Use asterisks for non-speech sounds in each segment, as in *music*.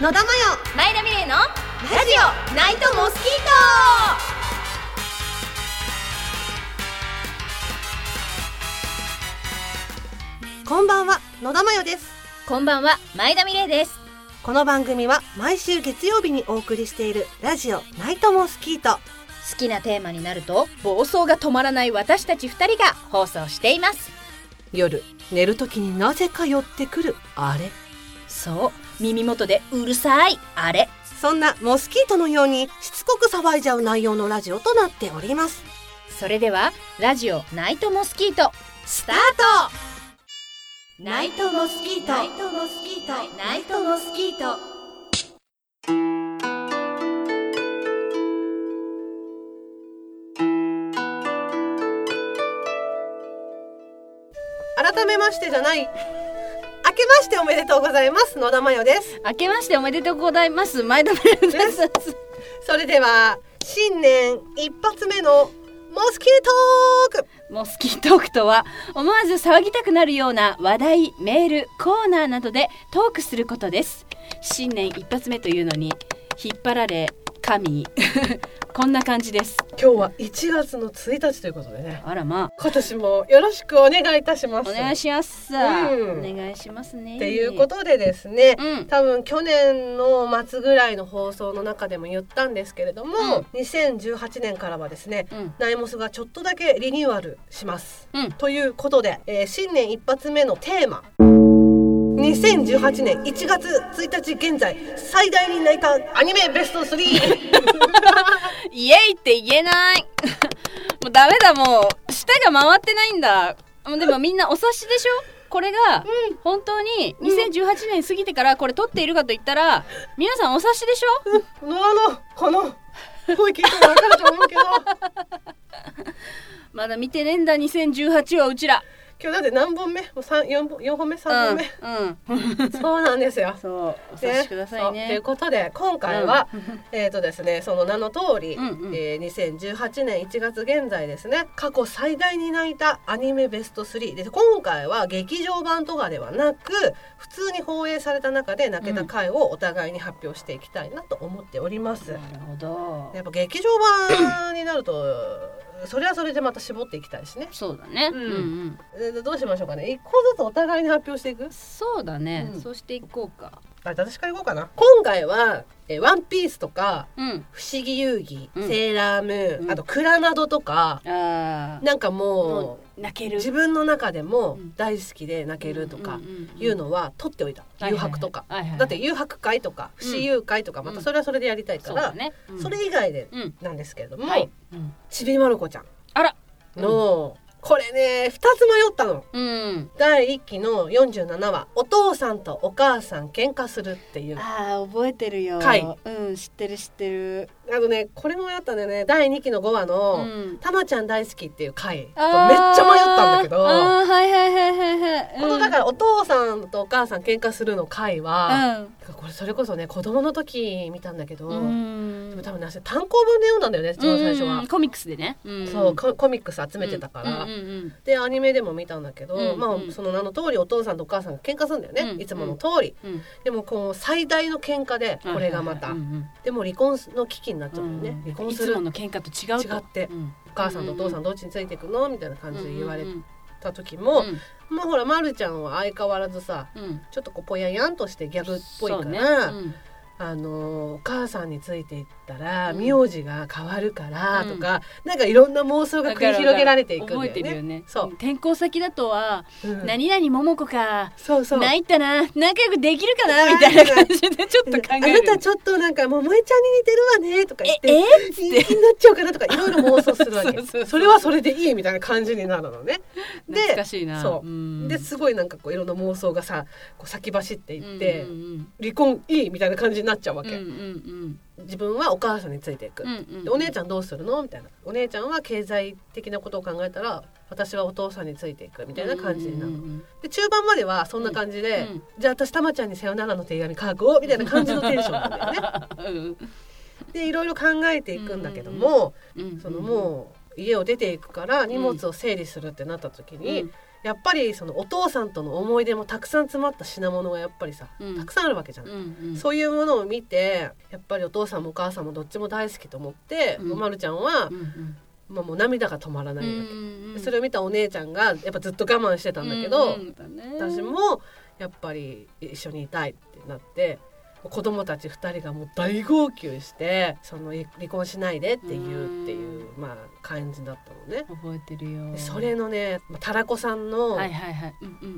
野田真前田美玲のラジオナイトモスキー代こんばんは野田真代です。トこんばんは前田美玲です。この番組は毎週月曜日にお送りしているラジオナイトモスキート。好きなテーマになると暴走が止まらない私たち二人が放送しています。夜寝る時になぜか寄ってくるあれ。そう耳元でうるさい。あれ。そんなモスキートのようにしつこく騒いじゃう内容のラジオとなっております。それではラジオナイトモスキートスタート。ナイトモスキート。ナイトモスキート。ナイトモスキート。改めましてじゃない明けましておめでとうございます。野田真代です。明けましておめでとうございます。前田美玲です。それでは新年一発目のモスキートーク。モスキートークとは思わず騒ぎたくなるような話題メールコーナーなどでトークすることです。新年一発目というのに引っ張られ神。*laughs* こんな感じです。今日は1月の1日ということでね。あらま今年もよろしくお願いいたします。あお願いします、うん。お願いしますね。っていうことでですね、うん。多分去年の末ぐらいの放送の中でも言ったんですけれども、2018年からはですね、うん。ナイモスがちょっとだけリニューアルします。うん。ということで、えー新年一発目のテーマ2018年1月1日現在最大に泣いたアニメベスト3イエイって言えない。*laughs* もうダメだもう舌が回ってないんだ。でもみんなお察しでしょ？これが本当に2018年過ぎてからこれ撮っているかと言ったら皆さんお察しでしょ？のあのこの声聞いても分かると思うけど。*laughs* まだ見てねえんだ2018はうちら今日だって何本目？もう三四本四本目？三本目、うん、うん、*laughs* そうなんですよ。そうお察しくださいそう。といねうことで今回は、*laughs* えっ、とですねその名の通り、うんうん。えー2018年1月現在ですね過去最大に泣いたアニメベスト3で今回は劇場版とかではなく普通に放映された中で泣けた回をお互いに発表していきたいなと思っております。なるほど。やっぱ劇場版になるとそれはそれでまた絞っていきたいしね。そうだね、うん。うんうん。でどうしましょうかね。一個ずつお互いに発表していく？そうだね、うん。そうしていこうかあ私からいこうかな。今回は「えーワンピースとかうん「不思議遊戯」うん。セーラームーン」うん。あと「クラナド」とかあなんかももう泣ける。う自分の中でもうん。大好きで泣けるとかんんんいうのは取っておいた。誘白とか。はいはいはい。だって誘白会とか不思議遊会とかまたそれはそれでやりたいからそうだね、うん。それ以外でうん。なんですけれどもはい、うん。ちびまる子ちゃんあら。のこれね2つ迷ったの。うん。第1期の47話「お父さんとお母さん喧嘩する」っていう。あー覚えてるよ。回。うん知ってる知ってるあのねこれもやったんだよね。第2期の5話のうん「たまちゃん大好き」っていう回とめっちゃ迷ったんだけどこのだからお父さんとお母さん喧嘩するの回は、うん。これそれこそね子供の時見たんだけど、うん。でも多分ね私単行本で読んだんだよね一番最初は。うん。コミックスでね、うん。そうココミックス集めてたから、うんうんうんでアニメでも見たんだけど、うんまあうん。その名の通りお父さんとお母さんが喧嘩するんだよね、うんいつもの通り、うん。でもこう最大の喧嘩でこれがまた、うんうん。でも離婚の危機になっちゃうよね、うん。離婚する。いつもの喧嘩と違うと。違って。うん。お母さんとお父さんどっちについていくのみたいな感じで言われた時も、うん。まあほら、ま、るちゃんは相変わらずさうん。ちょっとこうぽややんとしてギャグっぽいから、あのーお母さんについていったらうん。名字が変わるからとか、なんかいろんな妄想が繰り広げられていくんだよね。覚えてるよね。そう、転校先だとはうん。何々桃子かそうそう。泣いたな仲良くできるかなみたいな感じでちょっと考える。あなたちょっとなんか桃江ちゃんに似てるわねとか言ってええって。気になっちゃうかなとかいろいろ妄想するわけ。*laughs* それはそれでいいみたいな感じになるのね。で懐かしいな。そう。うん。ですごいなんかこういろんな妄想がさこう先走っていって、うんうん。離婚いいみたいな感じになっちゃうわけ、うんうんうん自分はお母さんについていく、うんうんでお姉ちゃんどうするの？みたいな。お姉ちゃんは経済的なことを考えたら私はお父さんについていく。みたいな感じになるの、うんうんで中盤まではそんな感じで、うんじゃあ私たまちゃんにさよならの手紙書こう。みたいな感じのテンションなんだよね。うん。でいろいろ考えていくんだけども、うん。そのもう家を出ていくから荷物を整理するってなった時に、うんやっぱりそのお父さんとの思い出もたくさん詰まった品物がやっぱりさ、うん。たくさんあるわけじゃん。うんうん。そういうものを見てやっぱりお父さんもお母さんもどっちも大好きと思って、うん。おまるちゃんはう、んまあ、もう涙が止まらないわけ、うんでそれを見たお姉ちゃんがやっぱずっと我慢してたんだけど、うんうん。私もやっぱり一緒にいたいってなって子供たち2人がもう大号泣してその離婚しないでって言うっていうまあ感じだったのね。覚えてるよ。でそれのねまあたらこさんの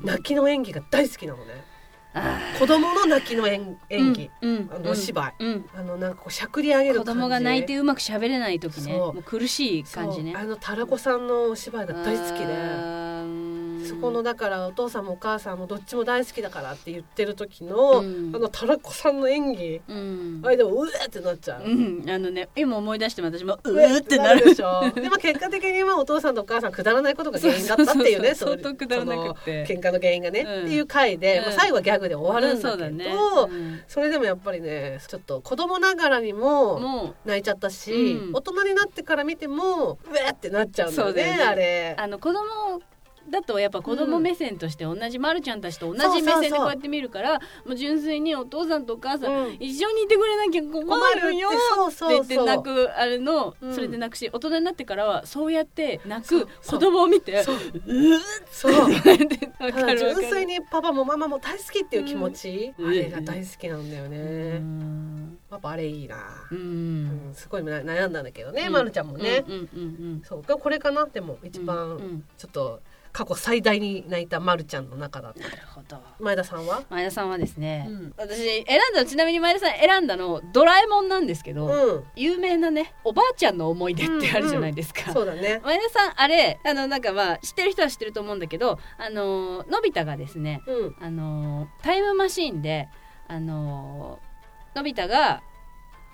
泣きの演技が大好きなのね。あ子供の泣きの演ー演技、うんうんあのお芝居。うん。あのなんかこうしゃくり上げる子感じ。供が泣いてうまく喋れない時ね。苦しい感じね。あのたらこさんのお芝居が大好きでそこのだからお父さんもお母さんもどっちも大好きだからって言ってる時の、うん。あのたらこさんの演技うん。あれでもうえってなっちゃう。うん。あのね今思い出しても私もううえーってなるでしょ。でも結果的にはお父さんとお母さんくだらないことが原因だったっていうねそうそうくだらなくって。喧嘩の原因がね、うん。っていう回で、うん。まあ、最後はギャグで終わるんだけど、うんそうだね。うん。それでもやっぱりねちょっと子供ながらにも泣いちゃったし、うん。大人になってから見てもうえってなっちゃうんだよね。あれ。あの子供だとやっぱ子供目線として同じまるちゃんたちと同じ目そうそうそう線でこうやって見るからもう純粋にお父さんとお母さん、うん。一緒にいてくれなきゃ困るよそうって言っそうそう。て泣くあれの、う。ん。それで泣くし大人になってからはそうやって泣そう。く子供を見てそう。そうて。わただかるわかる。純粋にパパもママも大好きっていう気持ち、うん。あれが大好きなんだよね、うん。パパあれいいな、ううんんすごい悩悩んだんだけどね、うん。まるちゃんもね、うんうんうんそう。これかなでも一うんう番ん。ちょっと過去最大に泣いたまるちゃんの中だった。なるほど。前田さんは？前田さんはですね、うん。私選んだのちなみに前田さん選んだのドラえもんなんですけど、うん。有名なねおばあちゃんの思い出ってあるじゃないですか、そうだね。前田さんあれあのなんかまあ知ってる人は知ってると思うんだけどあののび太がですねうん。あのタイムマシーンであののび太が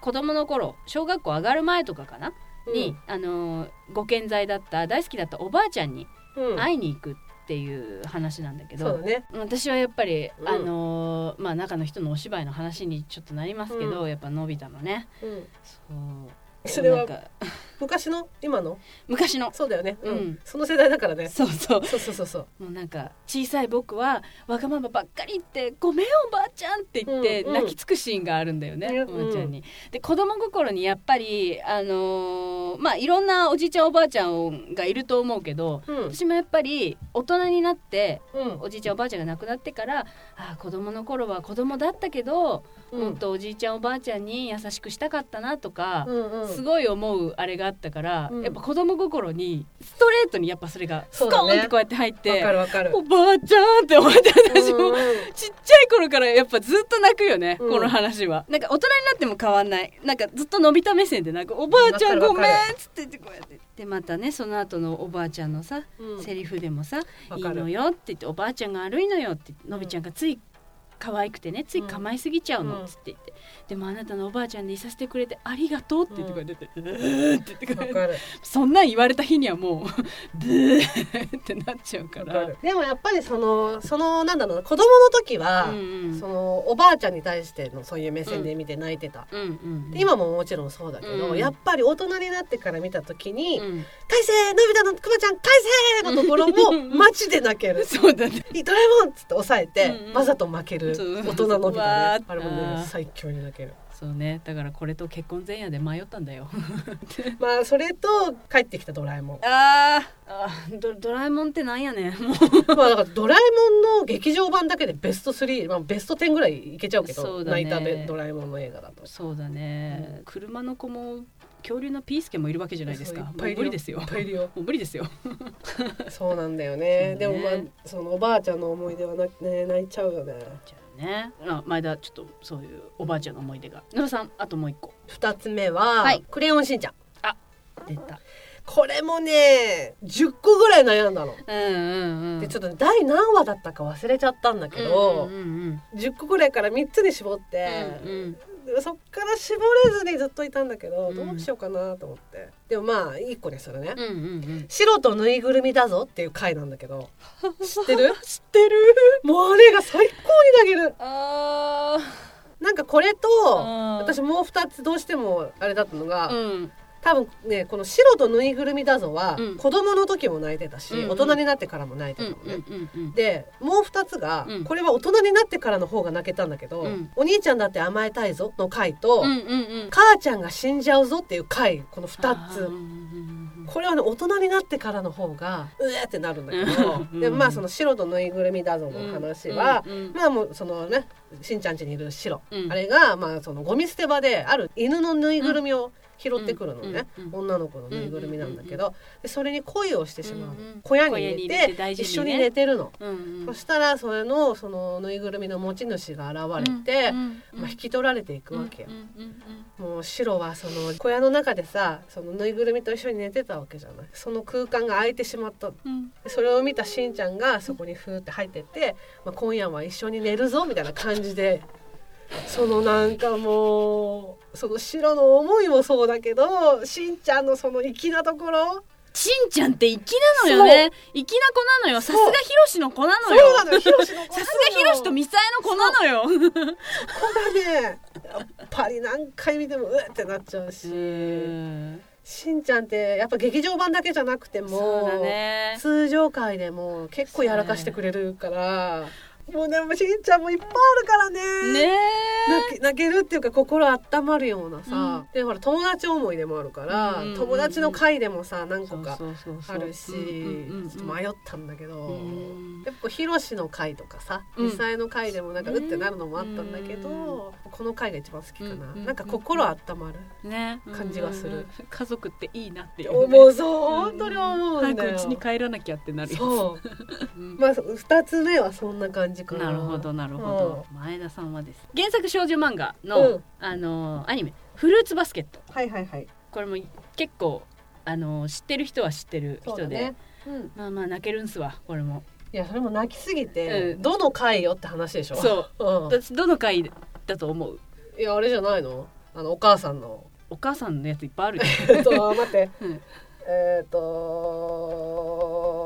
子供の頃小学校上がる前とかかな、にあのご健在だった大好きだったおばあちゃんにうん会いに行くっていう話なんだけど、そうだね。私はやっぱり、うん。あのまあ中の人のお芝居の話にちょっとなりますけど、うやっぱのび太のね。うん。そう。それはなんか昔の？今の？昔の。そうだよね。うん、うん。その世代だからね。そうそう。そうそうそうそう。もうなんか小さい僕はわがままばっかり言って「ごめんおばあちゃん」って言ってうんうん。泣きつくシーンがあるんだよね、うんおばあちゃんに。で子供心にやっぱりあのーまあいろんなおじいちゃんおばあちゃんがいると思うけどうん。私もやっぱり大人になってうん。おじいちゃんおばあちゃんが亡くなってからああ子供の頃は子供だったけど、うん。もっとおじいちゃんおばあちゃんに優しくしたかったなとか、うんうん。すごい思うあれがあったから、うん。やっぱ子供心にストレートにやっぱそれがスコーンってこうやって入って、わかるわかる。おばあちゃんって思って私も、うんうん。ちっちゃい頃からやっぱずっと泣くよね、うん。この話は。なんか大人になっても変わんない。なんかずっと伸びた目線でなんかおばあちゃんごめんっつって言ってこうやって。でまたねその後のおばあちゃんのさ、うん。セリフでもさ「いいのよ」って言って「おばあちゃんが悪いのよ」って言ってのびちゃんがつい可愛くてねつい構いすぎちゃうのうん。っつって言って、でもあなたのおばあちゃんでいさせてくれてありがとうって言ってこうやってうーって言ってこうやってそんなん言われた日にはもうブーってなっちゃうから。る。でもやっぱりそのそのなんだろうな子供の時は、そのおばあちゃんに対してのそういう目線で見て泣いてた、うんうんで今ももちろんそうだけど、うん。やっぱり大人になってから見た時に「うん返せのび太のくまちゃん返せ!」のところもマジで泣ける。*laughs* そうだね「ドラえもん!」っつって抑えて、わざと負ける大人のび太わーねあれもあねー最強に泣ける。そうね。だからこれと結婚前夜で迷ったんだよ。*laughs* まあそれと帰ってきたドラえもん。あー。あードドラえもんってなんやねん。もうまあだからドラえもんの劇場版だけでベスト3、まあ、ベスト10ぐらいいけちゃうけどそうだね。泣いたべドラえもんの映画だと。そうだね、車の子も恐竜のピースケもいるわけじゃないですか。もうそういっぱいいる無理ですよ。いっぱいいるよもう無理ですよ。*laughs* そうなんだよね。ね。でもまあそのおばあちゃんの思い出はな、ね、泣いちゃうよね。ね。あ前田ちょっとそういうおばあちゃんの思い出が。野田さんあともう一個。二つ目は、はい。クレヨンしんちゃん。出た。これもね10個ぐらい悩んだの、うんうんうん。でちょっと第何話だったか忘れちゃったんだけど、うんうん10個ぐらいから3つに絞って、うんうん。でそっから絞れずにずっといたんだけど、うん。どうしようかなと思って。でもまあ1個にするね、うんうんうん。白とぬいぐるみだぞっていう回なんだけど *laughs* 知ってる？知ってる。もうあれが最高に泣ける。あなんかこれとうん。私もう2つどうしてもあれだったのが、ーうん多分ねこの白とぬいぐるみだぞは、うん。子供の時も泣いてたし、うんうん。大人になってからも泣いてうんたのね、うんうんでもう2つが、うん。これは大人になってからの方が泣けたんだけど「うん。お兄ちゃんだって甘えたいぞ」の回と、うんうんうん。母ちゃんが死んじゃうぞ」っていう回この2つこれはね大人になってからの方がうえってなるんだけど、うん。でまあその白とぬいぐるみだぞの話は、まあもうそのねしんちゃん家にいる白、うん。あれがまあそのゴミ捨て場である犬のぬいぐるみを拾ってくるのね、女の子のぬいぐるみなんだけど、でそれに恋をしてしまう、小屋に入れて一緒に寝てるの、そしたらそれのそのぬいぐるみの持ち主が現れて、まあ、引き取られていくわけよ。もう白はその小屋の中でさそのぬいぐるみと一緒に寝てたわけじゃない。その空間が空いてしまった。うん。それを見たしんちゃんがそこにふーって入ってって、まあ、今夜は一緒に寝るぞみたいな感じで *laughs* そのなんかもうその白の思いもそうだけどしんちゃんのその粋なところ。しんちゃんって粋なのよね。粋な子なのよ。さすがひろしの子なのよ。さすがひろしとみさえの子なのよ。*laughs* ここがねやっぱり何回見てもうってなっちゃうし、*laughs* うんしんちゃんってやっぱ劇場版だけじゃなくてもね通常回でも結構やらかしてくれるからもうでもしんちゃんもいっぱいあるからね。ね泣けるっていうか心温まるようなさ、でほら友達思いでもあるから、うんうんうん。うん友達の回でもさ何個かあるし、迷ったんだけど、うんやっぱヒロシの回とかさうん。ミサエの回でもなんかうってなるのもあったんだけど、この回が一番好きかな、うんうんなんか心温まる、ね。感じがする。うんうんうん家族っていいなっていう。思うそう本当に思うんだよ。早く家に帰らなきゃってなるそう。うん。まあ二つ目はそんな感じかな。なるほどなるほど。前田さんはです原作少女漫画の、うん。あのアニメ「フルーツバスケット。はいはいはい」これも結構あの知ってる人は知ってる人で、そうだね、うん、まあまあ泣けるんすわこれも。いやそれも泣きすぎて、うん。どの回よって話でしょ、そう。うん、私どの回だと思う？いやあれじゃないの？あのお母さんの。お母さんのやついっぱいあるじ *laughs* えっと待って。うん。えっと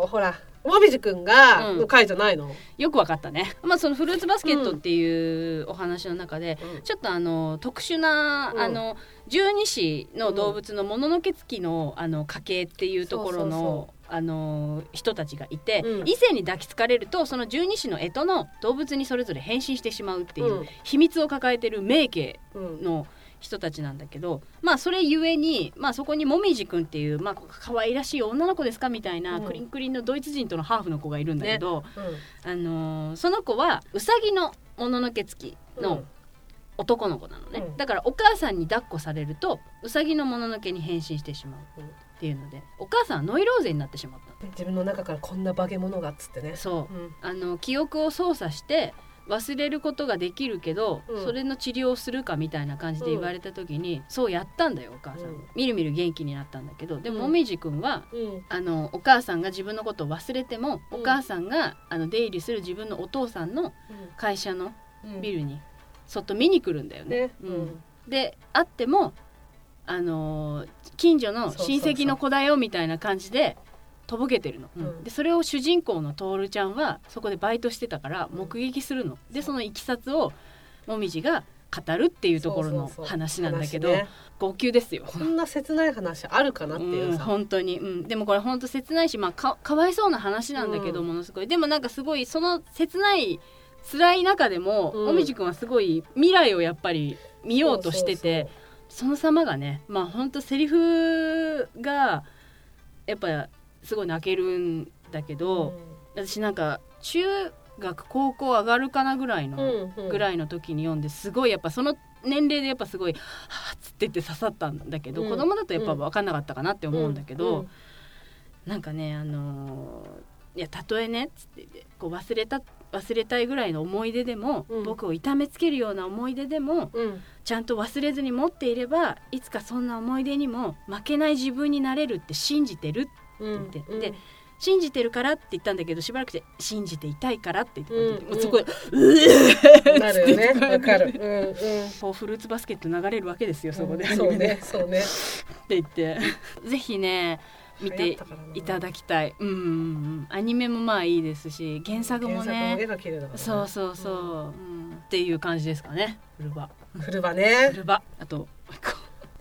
ほらもみじくんがうん。の回じゃないの、よくわかったね。まあそのフルーツバスケットっていうお話の中で、うん。ちょっとあの特殊な、うん。あの十二支の動物のもののけつきのあの家系っていうところのあの人たちがいて、うん。異性に抱きつかれるとその十二支の干支の動物にそれぞれ変身してしまうっていううん。秘密を抱えてる名家うん。の人たちなんだけどまあそれゆえに、まあ、そこにもみじくんっていう、まあ可愛らしい女の子ですかみたいな、うん。クリンクリンのドイツ人とのハーフの子がいるんだけど、うん。あのーその子はうさぎのもののけつきの男の子なのね、うん。だからお母さんに抱っこされるとうさぎのもののけに変身してしまううん。っていうのでお母さんはノイローゼになってしまった自分の中からこんな化け物がっつってね。のそう。うん。あの記憶を操作して忘れることができるけど、うん。それの治療をするかみたいな感じで言われた時に、そうやったんだよお母さん、うん。みるみる元気になったんだけどでもうん。もみじくんはうん。あのお母さんが自分のことを忘れても、うん。お母さんがあの出入りする自分のお父さんの会社のうん。ビルにそっと見に来るんだよね。ね。うん。で会ってもあのー近所の親戚の子だよみたいな感じでとぼけてるの、うん。うんでそれを主人公の徹ちゃんはそこでバイトしてたからうん目撃するの、でそのいきさつをもみじが語るっていうところの話なんだけど話ね。号泣ですよ。こんな切ない話あるかなっていううん、さ、本当に、うん、でもこれ本当切ないし、まあ、かかわいそうな話なんだけど、うん。ものすごい。でもなんかすごいその切ない辛い中でも、うん。もみじくんはすごい未来をやっぱり見ようとしててその様がねまあ本当セリフがやっぱすごい泣けるんだけど、そう私なんか中学高校上がるかなぐらいの、うんうん。ぐらいの時に読んですごいやっぱその年齢でやっぱすごい「はあ」っつってって刺さったんだけど、うん。子供だとやっぱ分かんなかったかなって思うんだけど、うん。なんかねあのーいやたとえねっつっててこう忘れた忘れたいぐらいの思い出でも、うん。僕を痛めつけるような思い出でもうん。ちゃんと忘れずに持っていればいつかそんな思い出にも負けない自分になれるって信じてるうんって言ってで信じてるからって言ったんだけどしばらくして信じていたいからって言って、うんもうそこでうんなるよねわかる。うんうん。こうフルーツバスケット流れるわけですよそこで、うんそうねそうね。って言ってぜひね見流ていただきたい。うんうんうんアニメもまあいいですし原作もね。ね。そうそうそう、うん。っていう感じですかねフルバフルバねフルバあと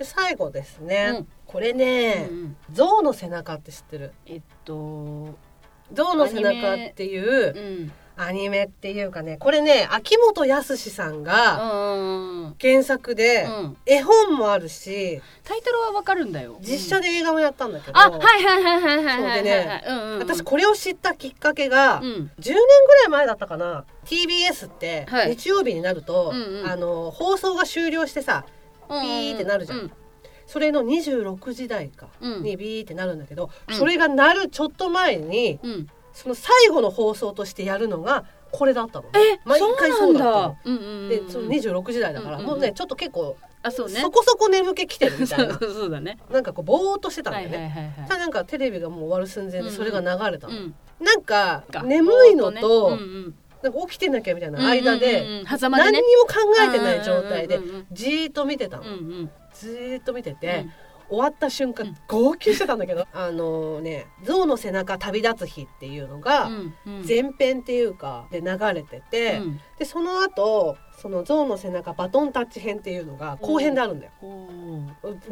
最後ですね、うんこれね、うんうん。象の背中って知ってる？えっと象の背中っていううん。アニメっていうかねこれね秋元康さんがうん原作で、うん。絵本もあるしタイトルはわかるんだよ。実写で映画もやったんだけど、あはいはいはいはいはいはいはいそうでねうんうんうん。私これを知ったきっかけが、うん。10年ぐらい前だったかな。TBS ってはい。日曜日になると、うんうん。あの放送が終了してさピーってなるじゃん。うんそれの26時台かうん。にビーってなるんだけど、うん。それがなるちょっと前にうん。その最後の放送としてやるのがこれだったのね。え毎回そうだったの。うんうんうんでその26時台だから、うんうんもうねちょっと結構あそうね。そこそこ眠気来てるみたいな。*laughs* そうだね。なんかこうぼーっとしてたんだはいよね、はいはいただなんかテレビがもう終わる寸前でそれが流れたの、うん。なんかが眠いのと、ぼーっね。うんうん。なんか起きてなきゃみたいな間で、うんうんうん狭間でね。何にも考えてない状態でうんうんうん。じーっと見てたの、うんうんじーっと見てて、うん。終わった瞬間、うん。号泣してたんだけどあのね「象の背中旅立つ日」っていうのがうんうん。前編っていうかで流れてて、うん。でその後その象の背中バトンタッチ編っていうのが後編であるんだよ、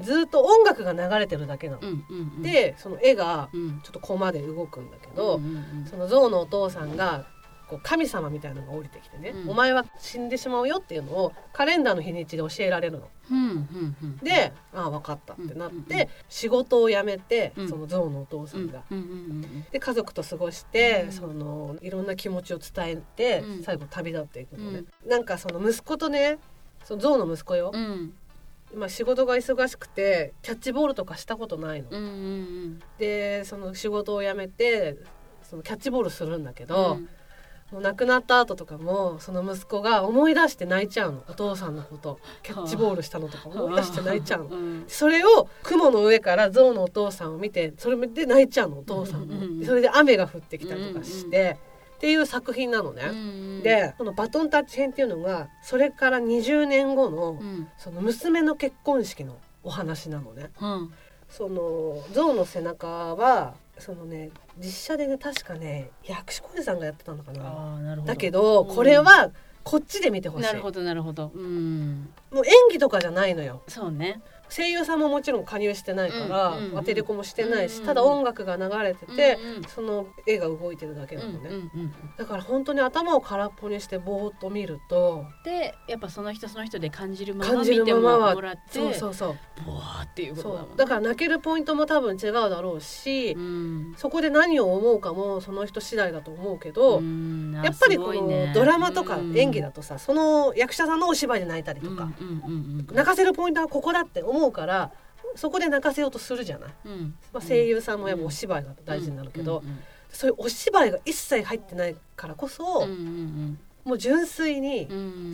ずーっと音楽が流れてるだけなの、うんうんうん。でその絵がうん。ちょっとコマで動くんだけど、うんうん。その象のお父さんがこう神様みたいなのが降りてきてね、うん。お前は死んでしまうよっていうのをカレンダーの日にちで教えられるの。うんうんうん。で「ああ分かった」ってなって、うんうんうん。仕事を辞めて、うん。その象のお父さんが。うんうんうんで家族と過ごして、うん。そのいろんな気持ちを伝えて、うん。最後旅立っていくのね、なんかその息子とねその象の息子よ、うん。まあ、仕事が忙しくてキャッチボールとかしたことないの、うんうんでその仕事を辞めてそのキャッチボールするんだけうど、亡くなった後とかもその息子が思い出して泣いちゃうの。お父さんのこと。キャッチボールしたのとか思い出して泣いちゃうの。ん。それを雲の上から象のお父さんを見てそれで泣いちゃうのお父さんうんうんうんもそれで雨が降ってきたりとかして。っていう作品なのね。うんでこのバトンタッチ編っていうのがそれから20年後のうん。その娘の結婚式のお話なのね。うん。その象の背中はそのね実写でね確かね薬師小路さんがやってたのかな。なだけどうんこれはこっちで見てほしい。なるほどなるほどうんもう演技とかじゃないのよ。そうね声優さんももちろん加入してないから、うんうんうんアテレコもしてないし、うんうんただ音楽が流れてて、うんうん。その絵が動いてるだけうなんのね、うんうんだから本当に頭を空っぽにしてぼーっと見るとでやっぱその人その人で感じるまま感じる見てもらってそうそうそう。ボワーっていうことだもんね。だから泣けるポイントも多分違うだろうし、うん。そこで何を思うかもその人次第だと思うけど、うん。やっぱりこのすごいね。ドラマとかうん。演技だとさその役者さんのお芝居で泣いたりとか、うんうんうんうん。泣かせるポイントはここだって思うからそこで泣かせようとするじゃない、うん。まあ、声優さんもやっぱお芝居が大事になるけど、うんそういうお芝居が一切入ってないからこそ、もう純粋に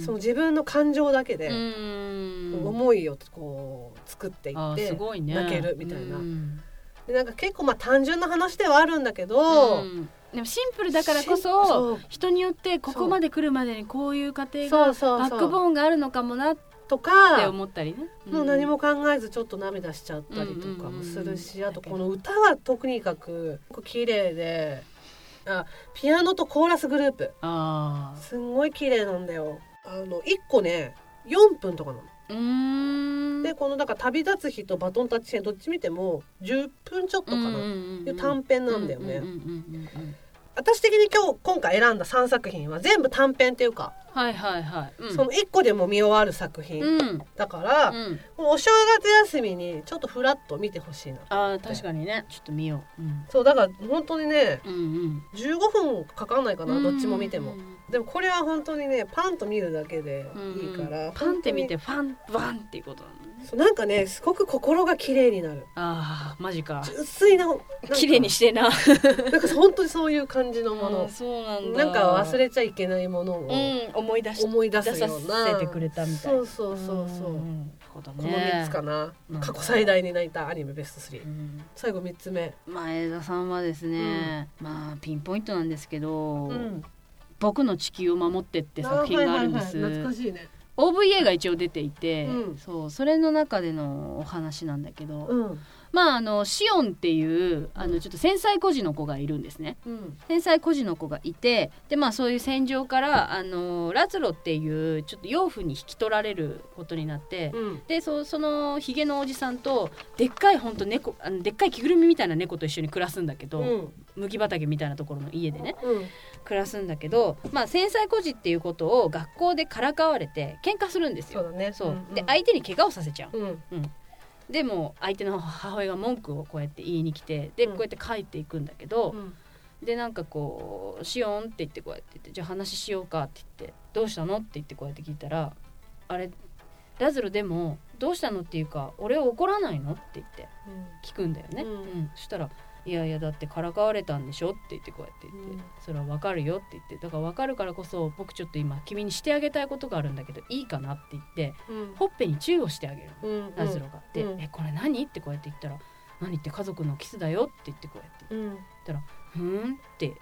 その自分の感情だけでうん思いをこう作っていって泣けるみたいな。なんか結構まあ単純な話ではあるんだけど、うん。でもシンプルだからこしそ人によってここまで来るまでにこういう過程がバックボーンがあるのかもなってとか思ったりね。もう何も考えずちょっと涙しちゃったりとかもするしあとこの歌はとにかく。綺麗で。あピアノとコーラスグループ。ああすんごい綺麗なんだよ。あの1個ね4分とかなの。うーん。でこのだから旅立つ日とバトンタッチ編どっち見ても10分ちょっとかな、いう短編なんだよね。うんうんうんうん私的に今日今回選んだ3作品は全部短編っていうか、はいはいはい、うん、その1個でも見終わる作品、うん。だから、うん。もうお正月休みにちょっとフラッと見てほしいな。あー確かにね。ちょっと見よう、うん、そうだから本当にねうんうん。15分かかんないかなどっちも見ても。うんでもこれは本当にねパンと見るだけでいいから、パンって見て本ファンバンっていうことなのね当にそうなんかねすごく心が綺麗になる。ああマジか。純粋な綺麗にしてな。*laughs* なんか本当にそういう感じのもの。そうなんだ。なんか忘れちゃいけないものをうん思い出し思い出すような、せてくれたみたいそうそうそうそう、そうだこのね3つかな、うん過去最大に泣いたアニメベスト3、うん。最後3つ目、前田さんはですね、まあピンポイントなんですけど、うん、僕の地球を守ってって作品があるんです、はいはいはい。懐かしいね OVA が一応出ていて、うん。そうそれの中でのお話なんだけど、うんまああのシオンっていうあのちょっと繊細孤児の子がいるんですね。うん。繊細孤児の子がいてでまあそういう戦場からあのラツロっていうちょっと養父に引き取られることになって、うん。でそそのヒゲのおじさんとでっかいほんと猫あのでっかい着ぐるみみたいな猫と一緒に暮らすんだけど、うん。麦畑みたいなところの家でね。うん。暮らすんだけど、まあ、繊細孤児っていうことを学校でからかわれて喧嘩するんですよ。で相手に怪我をさせちゃう。うんでも相手の母親が文句をこうやって言いに来てでうんこうやって帰っていくんだけど、うんでなんかこう「しよん」って言ってこうやって言って「じゃあ話しようか」って言って「どうしたの?」って言ってこうやって聞いたら「あれラズロでもどうしたの?」っていうか「俺を怒らないの?」って言って聞くんだよね。うんうんそしたら「いやいやだってからかわれたんでしょ?」って言ってこうやって言って「うん。それはわかるよ」って言って。だからわかるからこそ僕ちょっと今君にしてあげたいことがあるんだけどいいかなって言ってうん。ほっぺにチューをしてあげる。のうん。ラズロが。で「うん。えこれ何?」ってこうやって言ったら「何って家族のキスだよ」って言ってこうやってうん。ふーんって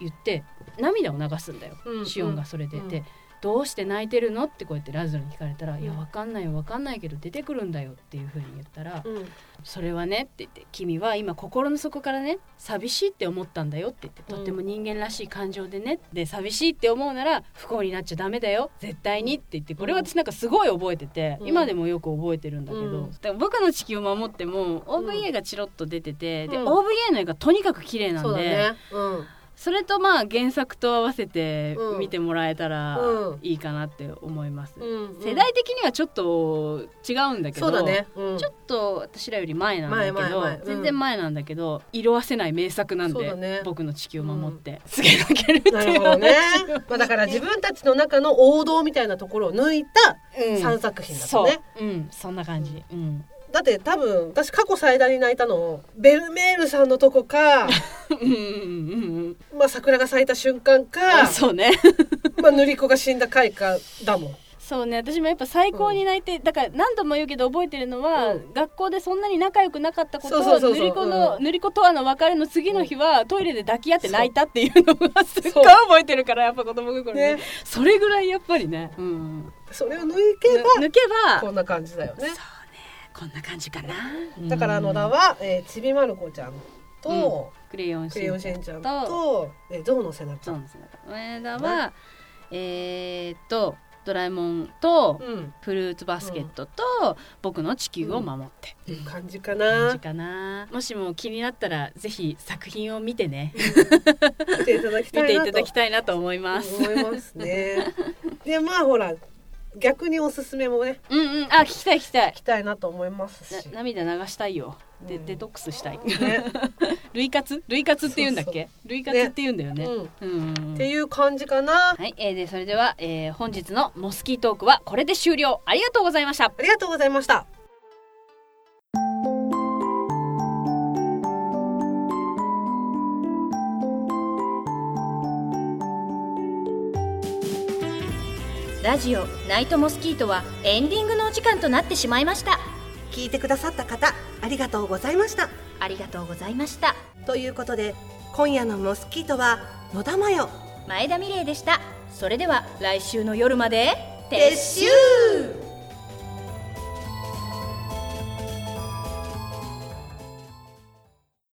言って涙を流すんだよ、うん。シオンがそれで、うん。でどうして泣いてるの？ってこうやってラズロに聞かれたら「うん。いやわかんないよわかんないけど出てくるんだよ」っていうふうに言ったら「うん。それはね」って言って「君は今心の底からね寂しいって思ったんだよ」って言って「うん。とっても人間らしい感情でね」で寂しいって思うなら不幸になっちゃダメだよ絶対にって言ってこれは私なんかすごい覚えてて、うん。今でもよく覚えてるんだけど、うん。だから僕の地球を守っても OVA がチロッと出てて、でうん。OVA の絵がとにかく綺麗なんで。そうだね。うんそれとまあ原作と合わせてうん。見てもらえたらうん。いいかなって思います、うん世代的にはちょっと違うんだけどね。うん。ちょっと私らより前なんだけど全然前なんだけど色あせない名作なんで、ね。僕の地球を守って、すげえ泣けるっていう。なるほどね。まあだから自分たちの中の王道みたいなところを抜いたうん。3作品だったそう。ね、うん。そんな感じ、うんだって多分私過去最大に泣いたのベルメールさんのとこかうんうんうんまあ桜が咲いた瞬間うんかあそうね。まあ塗り子が死んだ回かだもん。そうね。私もやっぱ最高に泣いて、だから何度も言うけど覚えてるのは、うん。学校でそんなに仲良くなかったことを塗り子の、うん。塗り子とはの別れの次の日は、トイレで抱き合って泣いたっていうのがすっごい覚えてるからやっぱ子供心ねね。それぐらいやっぱりね、うん、それを抜けば抜けばこんな感じだよねこんな感じかな、だからあのだはは、えーちびまる子ちゃんと、クレヨンしんちゃんと。と、えー、ゾウの背中。そうですね上田は、えー、っとドラえもんと、うん。フルーツバスケットと、僕の地球を守って、う感じか感なじかな。もしも気になったらぜひ作品を見てね。*laughs* 見ていただきたいなと思います。思いますね。でまあほら逆におすすめもねうんうん。あ聞きたい聞きたい。聞きたいなと思いますし。な涙流したいよ。で、うん。デトックスしたい。ね。*laughs* 類活？類活って言うんだっけ？類活って言うんだよね。うんうんうん。っていう感じかな。はい、えー、でそれでは、えー、本日のモスキートークはこれで終了。ありがとうございました。ありがとうございましたラジオナイトモスキートはエンディングのお時間となってしまいました。聞いてくださった方ありがとうございました。ありがとうございました。ということで今夜のモスキートは野田真代前田美玲でした。それでは来週の夜まで撤収